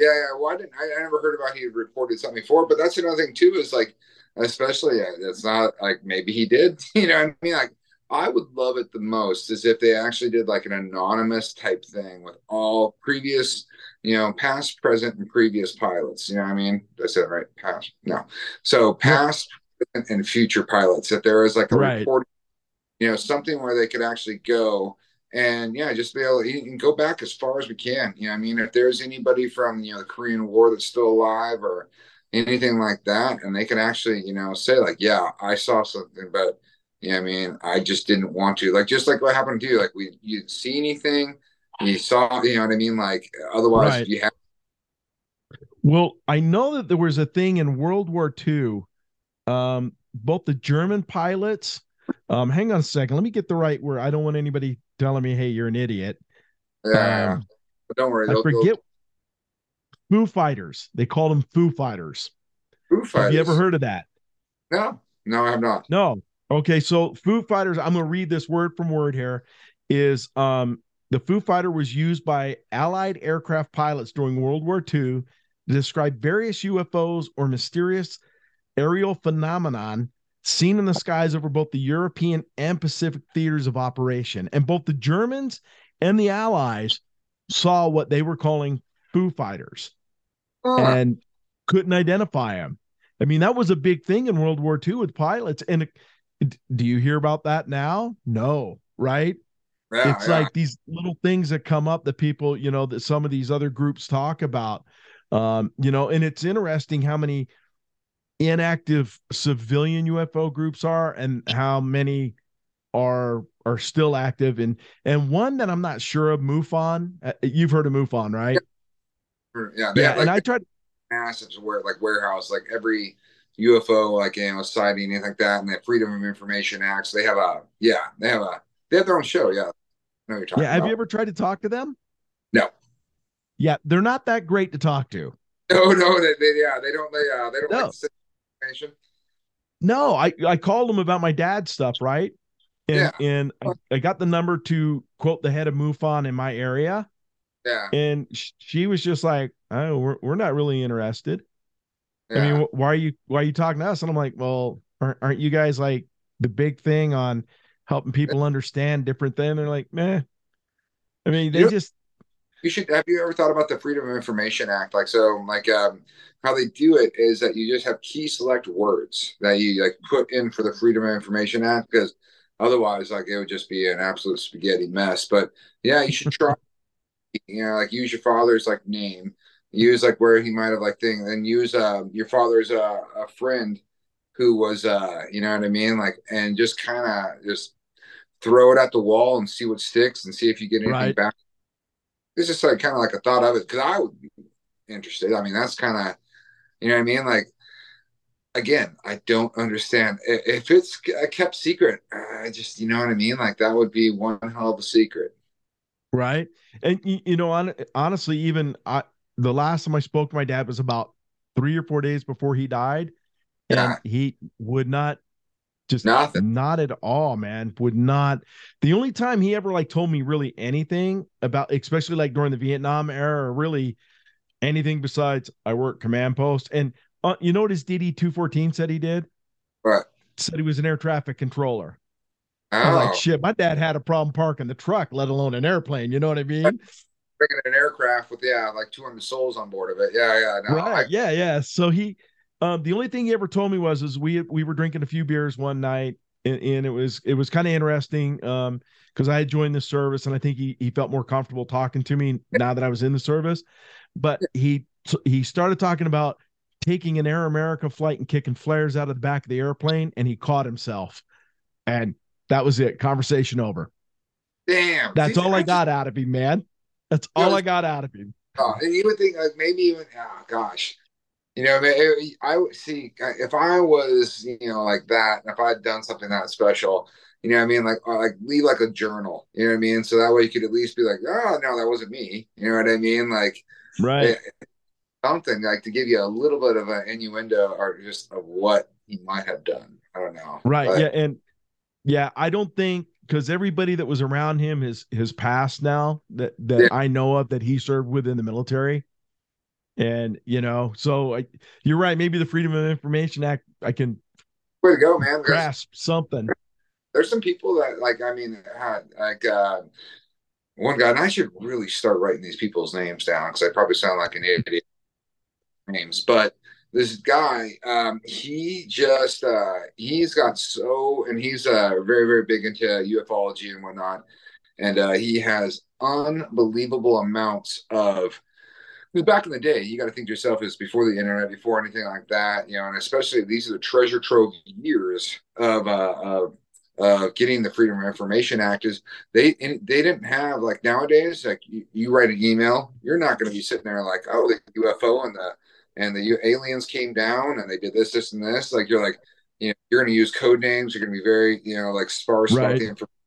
Yeah, yeah. Well, I didn't. I, I, never heard about he reported something before, but that's another thing too. Is like, especially uh, it's not like maybe he did. You know, what I mean, like I would love it the most is if they actually did like an anonymous type thing with all previous you know, past, present, and previous pilots. You know what I mean? I said right? Past. No. So past and future pilots. If there is like a right. report, you know, something where they could actually go and yeah, just be able to go back as far as we can. You know, I mean, if there's anybody from you know the Korean War that's still alive or anything like that, and they can actually, you know, say like, yeah, I saw something, but yeah, you know I mean, I just didn't want to. Like just like what happened to you, like we you didn't see anything you saw, you know what I mean? Like otherwise right. you have well, I know that there was a thing in World War II. Um, both the German pilots, um, hang on a second, let me get the right word. I don't want anybody telling me, hey, you're an idiot. Yeah. Um, but don't worry. I forget Foo Fighters. They called them Foo Fighters. Foo Fighters. Have you ever heard of that? No, no, I have not. No. Okay, so Foo Fighters, I'm gonna read this word from word here, is um the Foo Fighter was used by Allied aircraft pilots during World War II to describe various UFOs or mysterious aerial phenomenon seen in the skies over both the European and Pacific theaters of operation. And both the Germans and the Allies saw what they were calling Foo Fighters and couldn't identify them. I mean, that was a big thing in World War II with pilots. And do you hear about that now? No, right? Yeah, it's yeah. like these little things that come up that people, you know, that some of these other groups talk about. Um, you know, and it's interesting how many inactive civilian UFO groups are and how many are are still active and and one that I'm not sure of MUFON uh, you've heard of MUFON right yeah yeah, like and I tried to. massive where like warehouse like every UFO like you know sighting anything like that and the Freedom of Information Acts they have a yeah they have a they have their own show yeah know you're talking yeah. Have about. you ever tried to talk to them? No. Yeah, they're not that great to talk to. No, no, they, they yeah, they don't they uh they don't no. like information. No, I I called them about my dad's stuff, right? And yeah. and I, I got the number to quote the head of MUFON in my area. Yeah. And she was just like, "Oh, we're we're not really interested." Yeah. I mean, why are you why are you talking to us? And I'm like, "Well, aren't, aren't you guys like the big thing on helping people understand different things. They're like, meh. I mean, they just. You should have you ever thought about the Freedom of Information Act? Like, so, like, um, how they do it is that you just have key select words that you like put in for the Freedom of Information Act because otherwise, like, it would just be an absolute spaghetti mess. But yeah, you should try. you know, like use your father's like name, use like where he might have like thing, then use uh, your father's uh, a friend who was uh, you know what I mean, like, and just kind of just throw it at the wall and see what sticks and see if you get anything right. back. It's just like kind of like a thought of it because I would be interested. I mean, that's kind of, you know what I mean? Like, again, I don't understand if it's a kept secret. I just, you know what I mean? Like that would be one hell of a secret. Right. And you know, on, honestly, even I, the last time I spoke to my dad was about three or four days before he died, and yeah. he would not Just Nothing. not at all, man. Would not. The only time he ever like told me really anything about, especially like during the Vietnam era, or really anything besides I work command post. And uh, you know what his DD two fourteen said he did? Right. Said he was an air traffic controller. Oh, I was like, shit, my dad had a problem parking the truck, let alone an airplane. You know what I mean? bringing an aircraft with yeah, like 200 souls on board of it. Yeah, yeah. No, right. I, yeah, yeah. So he, um, the only thing he ever told me was, is we we were drinking a few beers one night, and, and it was it was kind of interesting, um, because I had joined the service, and I think he he felt more comfortable talking to me now that I was in the service, but he he started talking about taking an Air America flight and kicking flares out of the back of the airplane, and he caught himself, and that was it. Conversation over. damn. That's all I got out of him, man. That's all. I got out of him. Oh, and you would think like maybe even oh gosh, you know, I mean, I would see if I was you know like that, if I'd done something that special, you know, what I mean, like like leave like a journal, you know what I mean, so that way you could at least be like, oh no, that wasn't me, you know what I mean, like Right. eh, something like to give you a little bit of an innuendo or just of what he might have done. I don't know, Right. But- yeah. And yeah, I don't think because everybody that was around him has has passed now that that Yeah. I know of that he served with in the military. And you know, so I, you're right. Maybe the Freedom of Information Act, I can Way to go, man! There's- grasp something. there's some people that like i mean had like uh one guy and i should really start writing these people's names down because i probably sound like an idiot names but this guy um he just uh he's got so and he's uh very very big into ufology and whatnot and uh he has unbelievable amounts of because back in the day, you got to think to yourself is before the internet, before anything like that, you know, and especially these are the treasure trove years of uh, of uh, getting the Freedom of Information Act. Is they they didn't have like nowadays, like you, you write an email, you're not going to be sitting there like, oh, the UFO and the and the aliens came down and they did this, this, and this. Like you're like, you know, you're going to use code names. You're going to be very, you know, like sparse about the information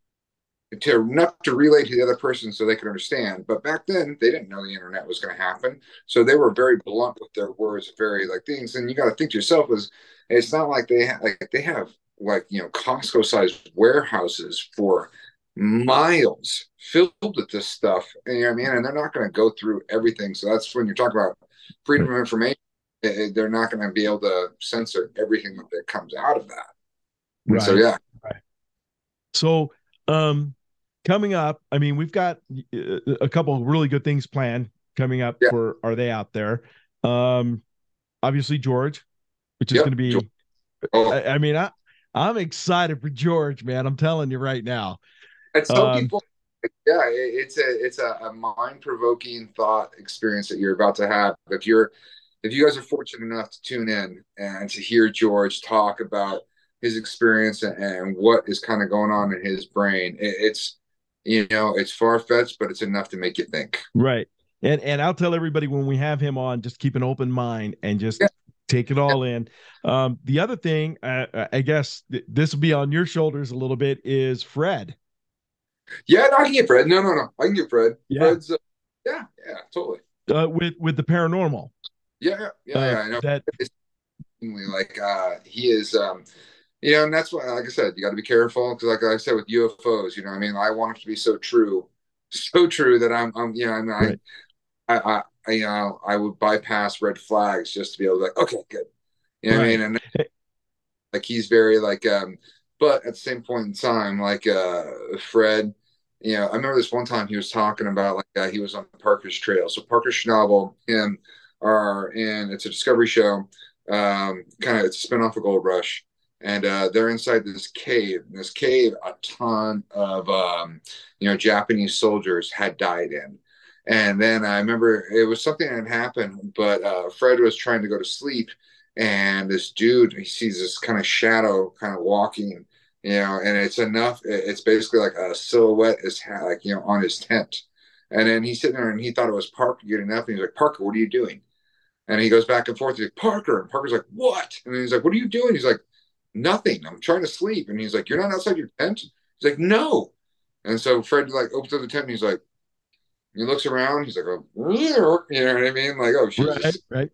to not to relay to the other person so they could understand. But back then, they didn't know the internet was going to happen, so they were very blunt with their words, very like things. And you got to think to yourself is it's not like they have like they have like you know Costco sized warehouses for miles filled with this stuff. And, you know what I mean? And they're not going to go through everything. So that's when you're talking about freedom of information. eh, eh, They're not going to be able to censor everything that comes out of that. And So yeah, So, um, coming up, I mean, we've got uh, a couple of really good things planned coming up Yeah. for Are They Out There? Um, obviously George, which is Yep, going to be. Oh, I, I mean, I I'm excited for George, man. I'm telling you right now. And some Um, people, yeah, it, it's a it's a, a mind provoking thought experience that you're about to have. If you're if you guys are fortunate enough to tune in and to hear George talk about his experience and, and what is kind of going on in his brain, it, it's you know it's far fetched, but it's enough to make you think. Right. And and I'll tell everybody when we have him on, just keep an open mind and just Yeah. take it all in. Um, the other thing, uh, I guess th- this will be on your shoulders a little bit, is Fred. Yeah, no, I can get Fred. No, no, no, I can get Fred. Yeah. Fred's, uh, yeah, yeah, totally. Uh, with with the paranormal. Yeah, yeah, yeah, Uh, yeah, I know. That like uh he is um you know and that's why like i said you got to be careful because like i said with ufos you know what i mean? I want it to be so true so true that i'm i'm you know i'm Right. I, I i you know i would bypass red flags just to be able to like okay good. You know what i mean? And like he's very like um but at the same point in time like uh fred you know i remember this one time he was talking about like uh, he was on parker's trail. So parker schnabel him are in it's a discovery show um kind of it's a spin-off of gold rush and uh they're inside this cave and this cave a ton of um you know japanese soldiers had died in. And then i remember it was something that happened but uh fred was trying to go to sleep and this dude he sees this kind of shadow kind of walking you know and it's enough it's basically like a silhouette is like you know on his tent. And then he's sitting there and he thought it was parker getting up and he's like parker what are you doing? And he goes back and forth he's like parker and parker's like what? And he's like what are you doing? He's like nothing. I'm trying to sleep. And he's like you're not outside your tent? He's like no. And so fred like opens up the tent and he's like he looks around. He's like oh, you know what i mean? Like oh shit. Right, right.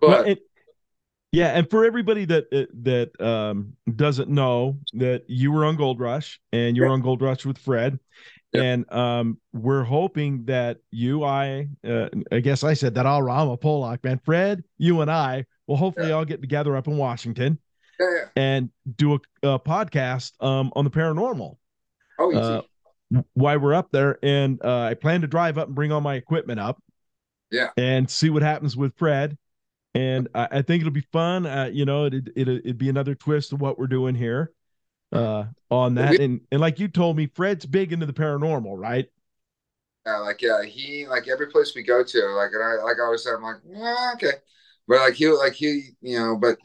but Well, and, Yeah, and for everybody that uh, that um, doesn't know that you were on Gold Rush and you were on Gold Rush with Fred, and um, we're hoping that you, I, uh, I guess I said that all. I'm a Pollock man. Fred, you and I will hopefully yeah. all get together up in Washington, yeah, and do a, a podcast um, on the paranormal. Oh. Uh, why we're up there, and uh, I plan to drive up and bring all my equipment up. Yeah, and see what happens with Fred and I, I think it'll be fun. Uh, you know, it, it it'd be another twist of what we're doing here uh, on that. And and like you told me, Fred's big into the paranormal, right? Yeah, like yeah, he like every place we go to, like and I like I always said, I'm like, yeah, okay, but like he like he you know, but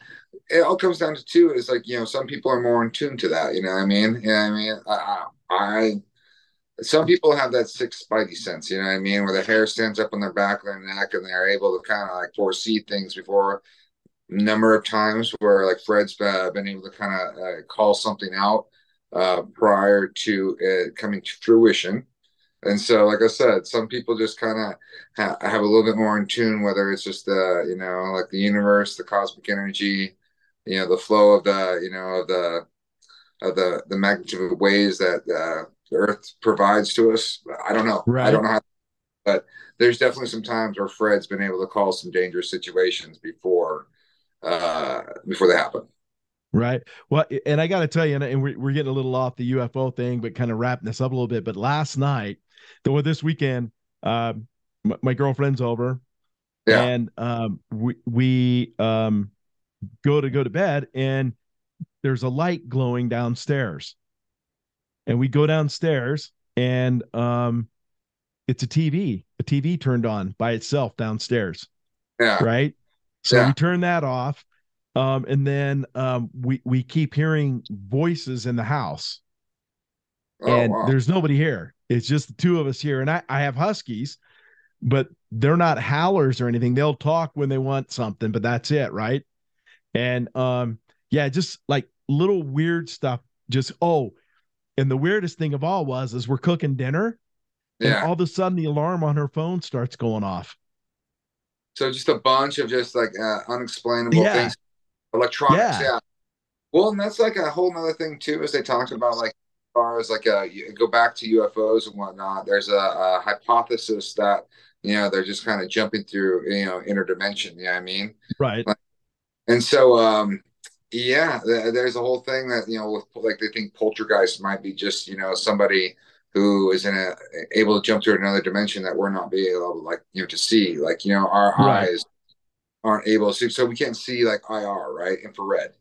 it all comes down to two is like you know some people are more in tune to that. You know what I mean? Yeah, I mean I I some people have that sixth spidey sense, you know what I mean, where the hair stands up on their back of their neck and they're able to kind of like foresee things before number of times where like Fred's been able to kind of uh, call something out uh, prior to it coming to fruition. And so, like I said, some people just kind of ha- have a little bit more in tune, whether it's just the, you know, like the universe, the cosmic energy, you know, the flow of the, you know, of the, of the, the magnitude of ways that, uh, the earth provides to us. I don't know. Right. I don't know how, but there's definitely some times where Fred's been able to call some dangerous situations before uh before they happen. Right. Well, and I got to tell you, and we're, we're getting a little off the UFO thing, but kind of wrapping this up a little bit. But last night, though, this weekend, uh, my, my girlfriend's over, yeah. and um, we we um, go to go to bed, and there's a light glowing downstairs and we go downstairs and um it's a TV, a TV turned on by itself downstairs. Yeah. Right. So yeah. we turn that off. Um, and then um, we we keep hearing voices in the house. Oh, and wow. there's nobody here. It's just the two of us here. And I, I have huskies, but they're not howlers or anything. They'll talk when they want something, but that's it, right? And um, yeah, just like little weird stuff. Just oh, and the weirdest thing of all was is we're cooking dinner, yeah. and all of a sudden the alarm on her phone starts going off. So just a bunch of just like uh, unexplainable yeah. things, electronics. Yeah. yeah. Well, and that's like a whole other thing too, as they talked about like far as like a uh, you go back to UFOs and whatnot. There's a, a hypothesis that you know they're just kind of jumping through you know interdimension. You know what I mean? Right. and so um yeah, there's a whole thing that you know, with, like they think poltergeist might be just you know somebody who is in a able to jump to another dimension that we're not being able to like you know to see. Like you know, our right. eyes aren't able to see, so we can't see like IR, right, infrared.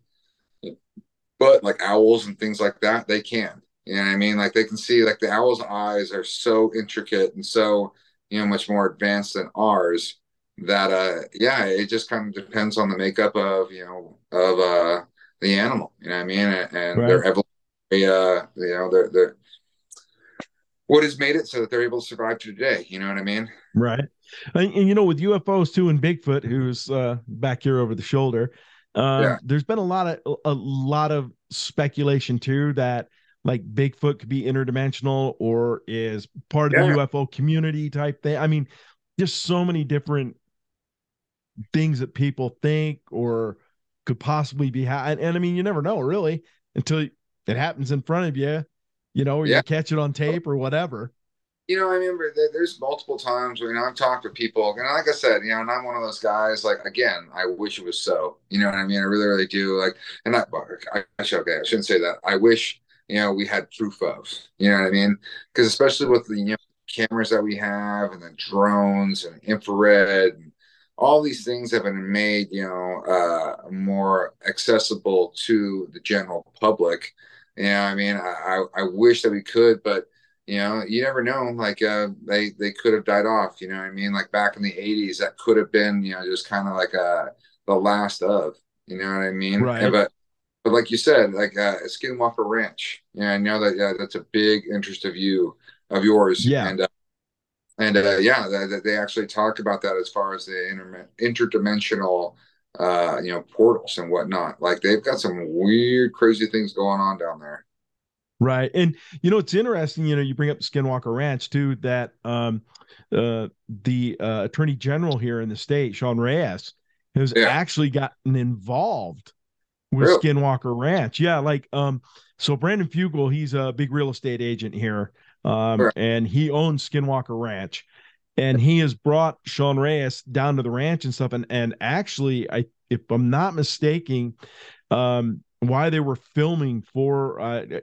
But like owls and things like that, they can. You know what I mean? Like they can see like the owl's eyes are so intricate and so you know much more advanced than ours that uh yeah it just kind of depends on the makeup of you know of uh the animal you know what i mean and, and right. their evolution uh you know their their what has made it so that they're able to survive to today you know what i mean right and, and you know with ufos too and bigfoot who's uh back here over the shoulder um yeah. there's been a lot of a lot of speculation too that like Bigfoot could be interdimensional or is part of yeah. the UFO community type thing. I mean, just so many different things that people think or could possibly be ha- and, and, I mean you never know really until it happens in front of you, you know, or yeah. you catch it on tape or whatever. You know, I remember there's multiple times when I've talked to people, and like I said, you know, and I'm one of those guys. Like again, I wish it was so. You know what I mean? I really, really do. Like, and I, I, I okay, I shouldn't say that. I wish you know we had proof of. You know what I mean? Because especially with the you know cameras that we have, and the drones and infrared and all these things have been made, you know, uh, more accessible to the general public. You know, I mean, I, I wish that we could, but you know, you never know. Like, uh, they they could have died off. You know, what I mean, like back in the '80s, that could have been, you know, just kind of like a uh, the last of. You know what I mean? Right. But but like you said, like uh, Skinwalker Ranch. Yeah, I know that. Yeah, that's a big interest of you of yours. Yeah. And uh, and uh, yeah, they, they, actually talked about that as far as the inter- interdimensional, uh, you know, portals and whatnot. Like they've got some weird, crazy things going on down there. Right, and you know it's interesting. You know, you bring up Skinwalker Ranch too. That um, uh, the uh, Attorney General here in the state, Sean Reyes, has yeah. actually gotten involved with really? Skinwalker Ranch. Yeah, like um, so Brandon Fugal, he's a big real estate agent here, um, and he owns Skinwalker Ranch, and he has brought Sean Reyes down to the ranch and stuff. And and actually, I if I'm not mistaken, um, why they were filming for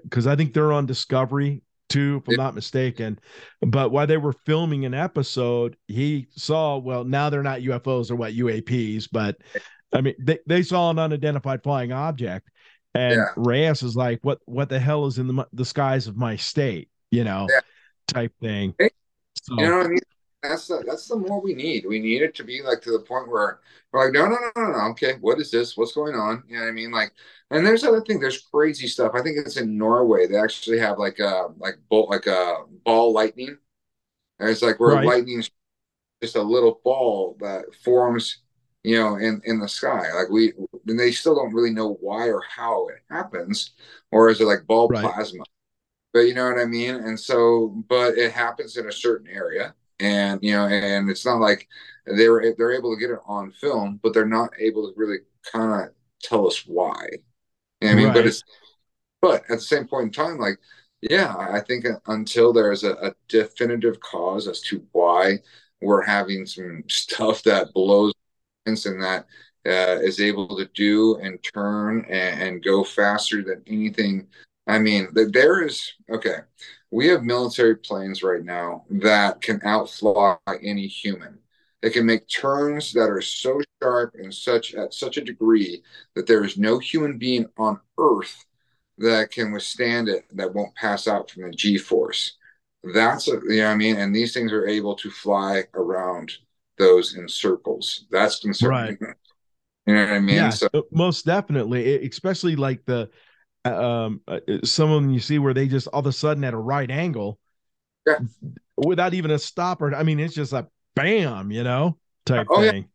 because uh, I think they're on Discovery too, if I'm not mistaken. But while they were filming an episode, he saw well now they're not UFOs or what UAPs, but I mean they, they saw an unidentified flying object, and yeah. Reyes is like, "What what the hell is in the the skies of my state?" You know, yeah. type thing. So, you know what I mean? that's the that's the more we need. We need it to be like to the point where we're like, no, no, no, no, no. Okay, what is this? What's going on? You know what I mean? Like, and there's other thing. There's crazy stuff. I think it's in Norway. They actually have like a like bolt like a ball lightning. And it's like where right. lightning just a little ball that forms, you know, in in the sky. Like we, and they still don't really know why or how it happens, or is it like ball right. plasma? But you know what I mean. And so, but it happens in a certain area and you know, and it's not like they were they're able to get it on film, but they're not able to really kind of tell us why. You know I mean, right. but it's but at the same point in time, like yeah, I think until there's a, a definitive cause as to why we're having some stuff that blows and that uh, is able to do and turn and, and, go faster than anything. I mean, there is okay we have military planes right now that can outfly any human. They can make turns that are so sharp and such at such a degree that there is no human being on Earth that can withstand it that won't pass out from the G force. That's a, you know what I mean. And these things are able to fly around those in circles. That's concerning. Right. You know what I mean? Yeah, so, most definitely, especially like the um, uh, some of them you see where they just all of a sudden at a right angle, yeah. without even a stopper. I mean, it's just a bam, you know, type oh, thing.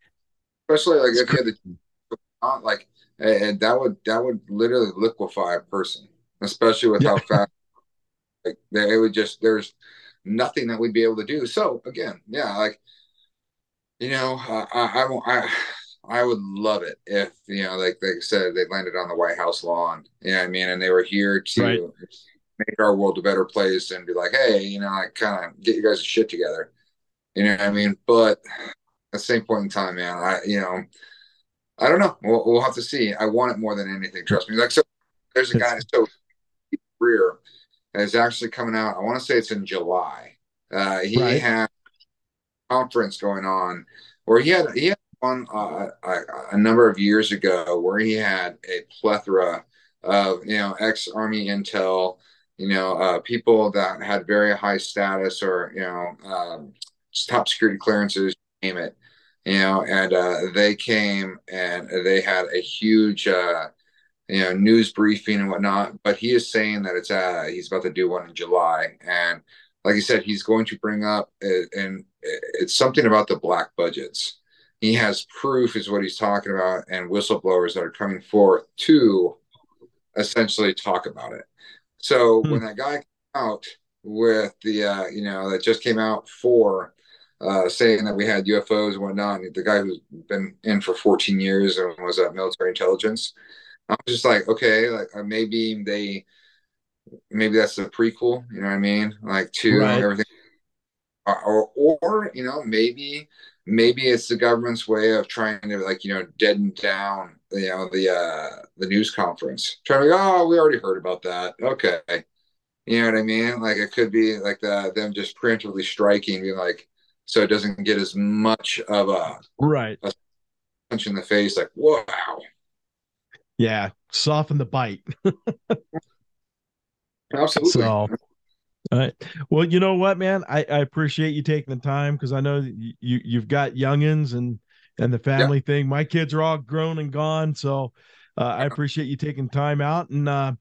Yeah. Especially like it's if crazy. you had the like, and that would that would literally liquefy a person, especially with yeah. how fast. Like it would just there's nothing that we'd be able to do. So again, yeah, like you know, I I, I I would love it if you know, like they said, they landed on the White House lawn. You know what I mean? And they were here to right. make our world a better place and be like, hey, you know, like kind of get you guys' shit together. You know what I mean? But at the same point in time, man, I you know, I don't know. We'll, we'll have to see. I want it more than anything. Trust me. Like so, there's a guy so career is actually coming out. I want to say it's in July. Uh, he right. had a conference going on where he had he had on uh, a, a, number of years ago where he had a plethora of you know ex army intel you know uh, people that had very high status or you know um, top security clearances name it you know and uh, they came and they had a huge uh, you know news briefing and whatnot. But he is saying that it's uh he's about to do one in july. And like I said, he's going to bring up, uh, and it's something about the black budgets he has proof is what he's talking about and whistleblowers that are coming forth to essentially talk about it so hmm. when that guy came out with the uh, you know that just came out for uh, saying that we had ufos and whatnot the guy who's been in for 14 years and was at military intelligence i'm just like okay like uh, maybe they maybe that's the prequel you know what i mean like to right. everything or, or you know maybe maybe it's the government's way of trying to like you know deaden down you know the uh the news conference. Trying to go oh we already heard about that. Okay. You know what i mean? Like it could be like the, them just preemptively striking being like so it doesn't get as much of a right. a punch in the face like wow. Yeah. Soften the bite. Absolutely. So all right. Well, you know what, man? I, I appreciate you taking the time because I know you you've got youngins and and the family thing. My kids are all grown and gone, so uh, I appreciate you taking time out. And uh,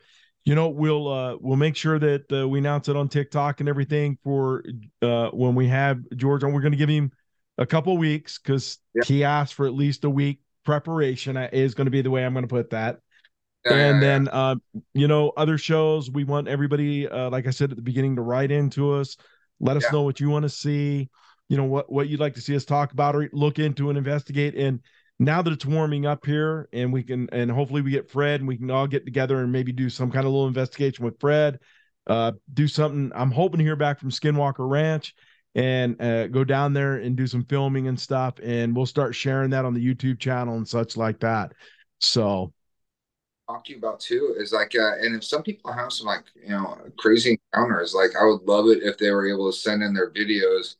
you know, we'll uh, we'll make sure that uh, we announce it on TikTok and everything for uh, when we have George on. We're going to give him a couple weeks because he asked for at least a week preparation. Is going to be the way I'm going to put that and yeah, then yeah. Uh, you know other shows we want everybody uh, like i said at the beginning to write into us let us know what you want to see you know what what you'd like to see us talk about or look into and investigate and now that it's warming up here and we can and hopefully we get Fred and we can all get together and maybe do some kind of little investigation with Fred. Uh, do something. I'm hoping to hear back from Skinwalker Ranch and uh, go down there and do some filming and stuff. And we'll start sharing that on the YouTube channel and such like that. So talk to you about too is like uh, and if some people have some like you know crazy encounters like i would love it if they were able to send in their videos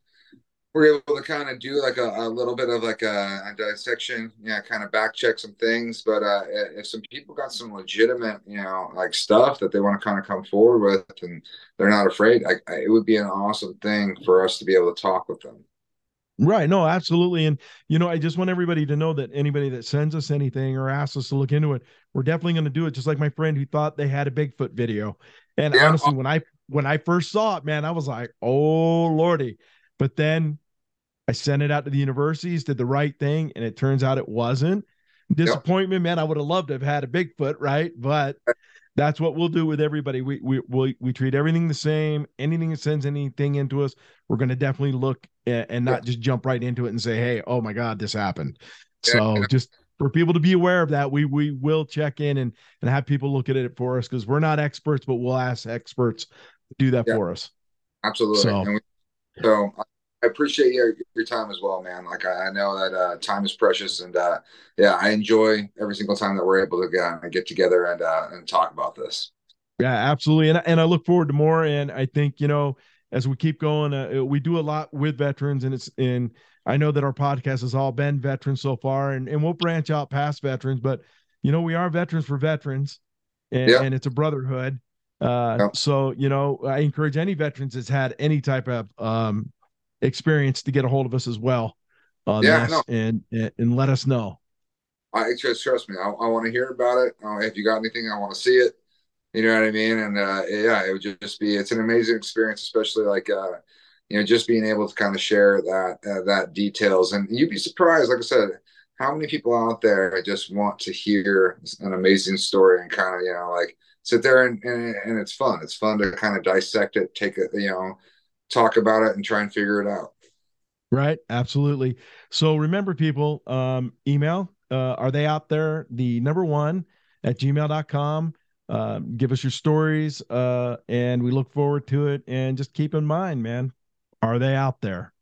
we're able to kind of do like a, a little bit of like a, a, dissection yeah kind of back check some things but uh if some people got some legitimate you know like stuff that they want to kind of come forward with and they're not afraid I, it would be an awesome thing for us to be able to talk with them Right. No, absolutely. And, you know, I just want everybody to know that anybody that sends us anything or asks us to look into it, we're definitely going to do it. Just like my friend who thought they had a Bigfoot video. And yeah. honestly, when I, when I first saw it, man, I was like, oh, Lordy. But then I sent it out to the universities, did the right thing. And it turns out it wasn't disappointment, man. I would have loved to have had a Bigfoot. Right. But that's what we'll do with everybody. We we we, we treat everything the same. Anything that sends anything into us, we're going to definitely look and, and not just jump right into it and say, "Hey, oh my God, this happened." So just for people to be aware of that, we we will check in and and have people look at it for us because we're not experts, but we'll ask experts to do that yeah. for us. Absolutely. So, we, so I appreciate your your time as well, man. Like I, I know that uh, time is precious, and uh, yeah, I enjoy every single time that we're able to get, get together and uh, and talk about this. Yeah, absolutely, and and I look forward to more. And I think you know, as we keep going, uh, we do a lot with veterans, and it's and I know that our podcast has all been veterans so far, and and we'll branch out past veterans, but you know, we are veterans for veterans, and, yeah. and it's a brotherhood. Uh, yeah. So you know, I encourage any veterans that's had any type of um, experience to get a hold of us as well on yeah, this and, and, and let us know. I just trust me. I, I want to hear about it. Uh, if you got anything, I want to see it. You know what I mean? And uh, yeah, it would just be it's an amazing experience, especially like uh, you know just being able to kind of share that uh, that details. And you'd be surprised, like I said, how many people out there just want to hear an amazing story and kind of you know like sit there and, and and it's fun. It's fun to kind of dissect it, take it, you know talk about it and try and figure it out. Right. Absolutely. So remember, people, um, email, uh, are they out there? The number one at gmail.com. Uh, give us your stories uh, and we look forward to it. And just keep in mind, man, are they out there?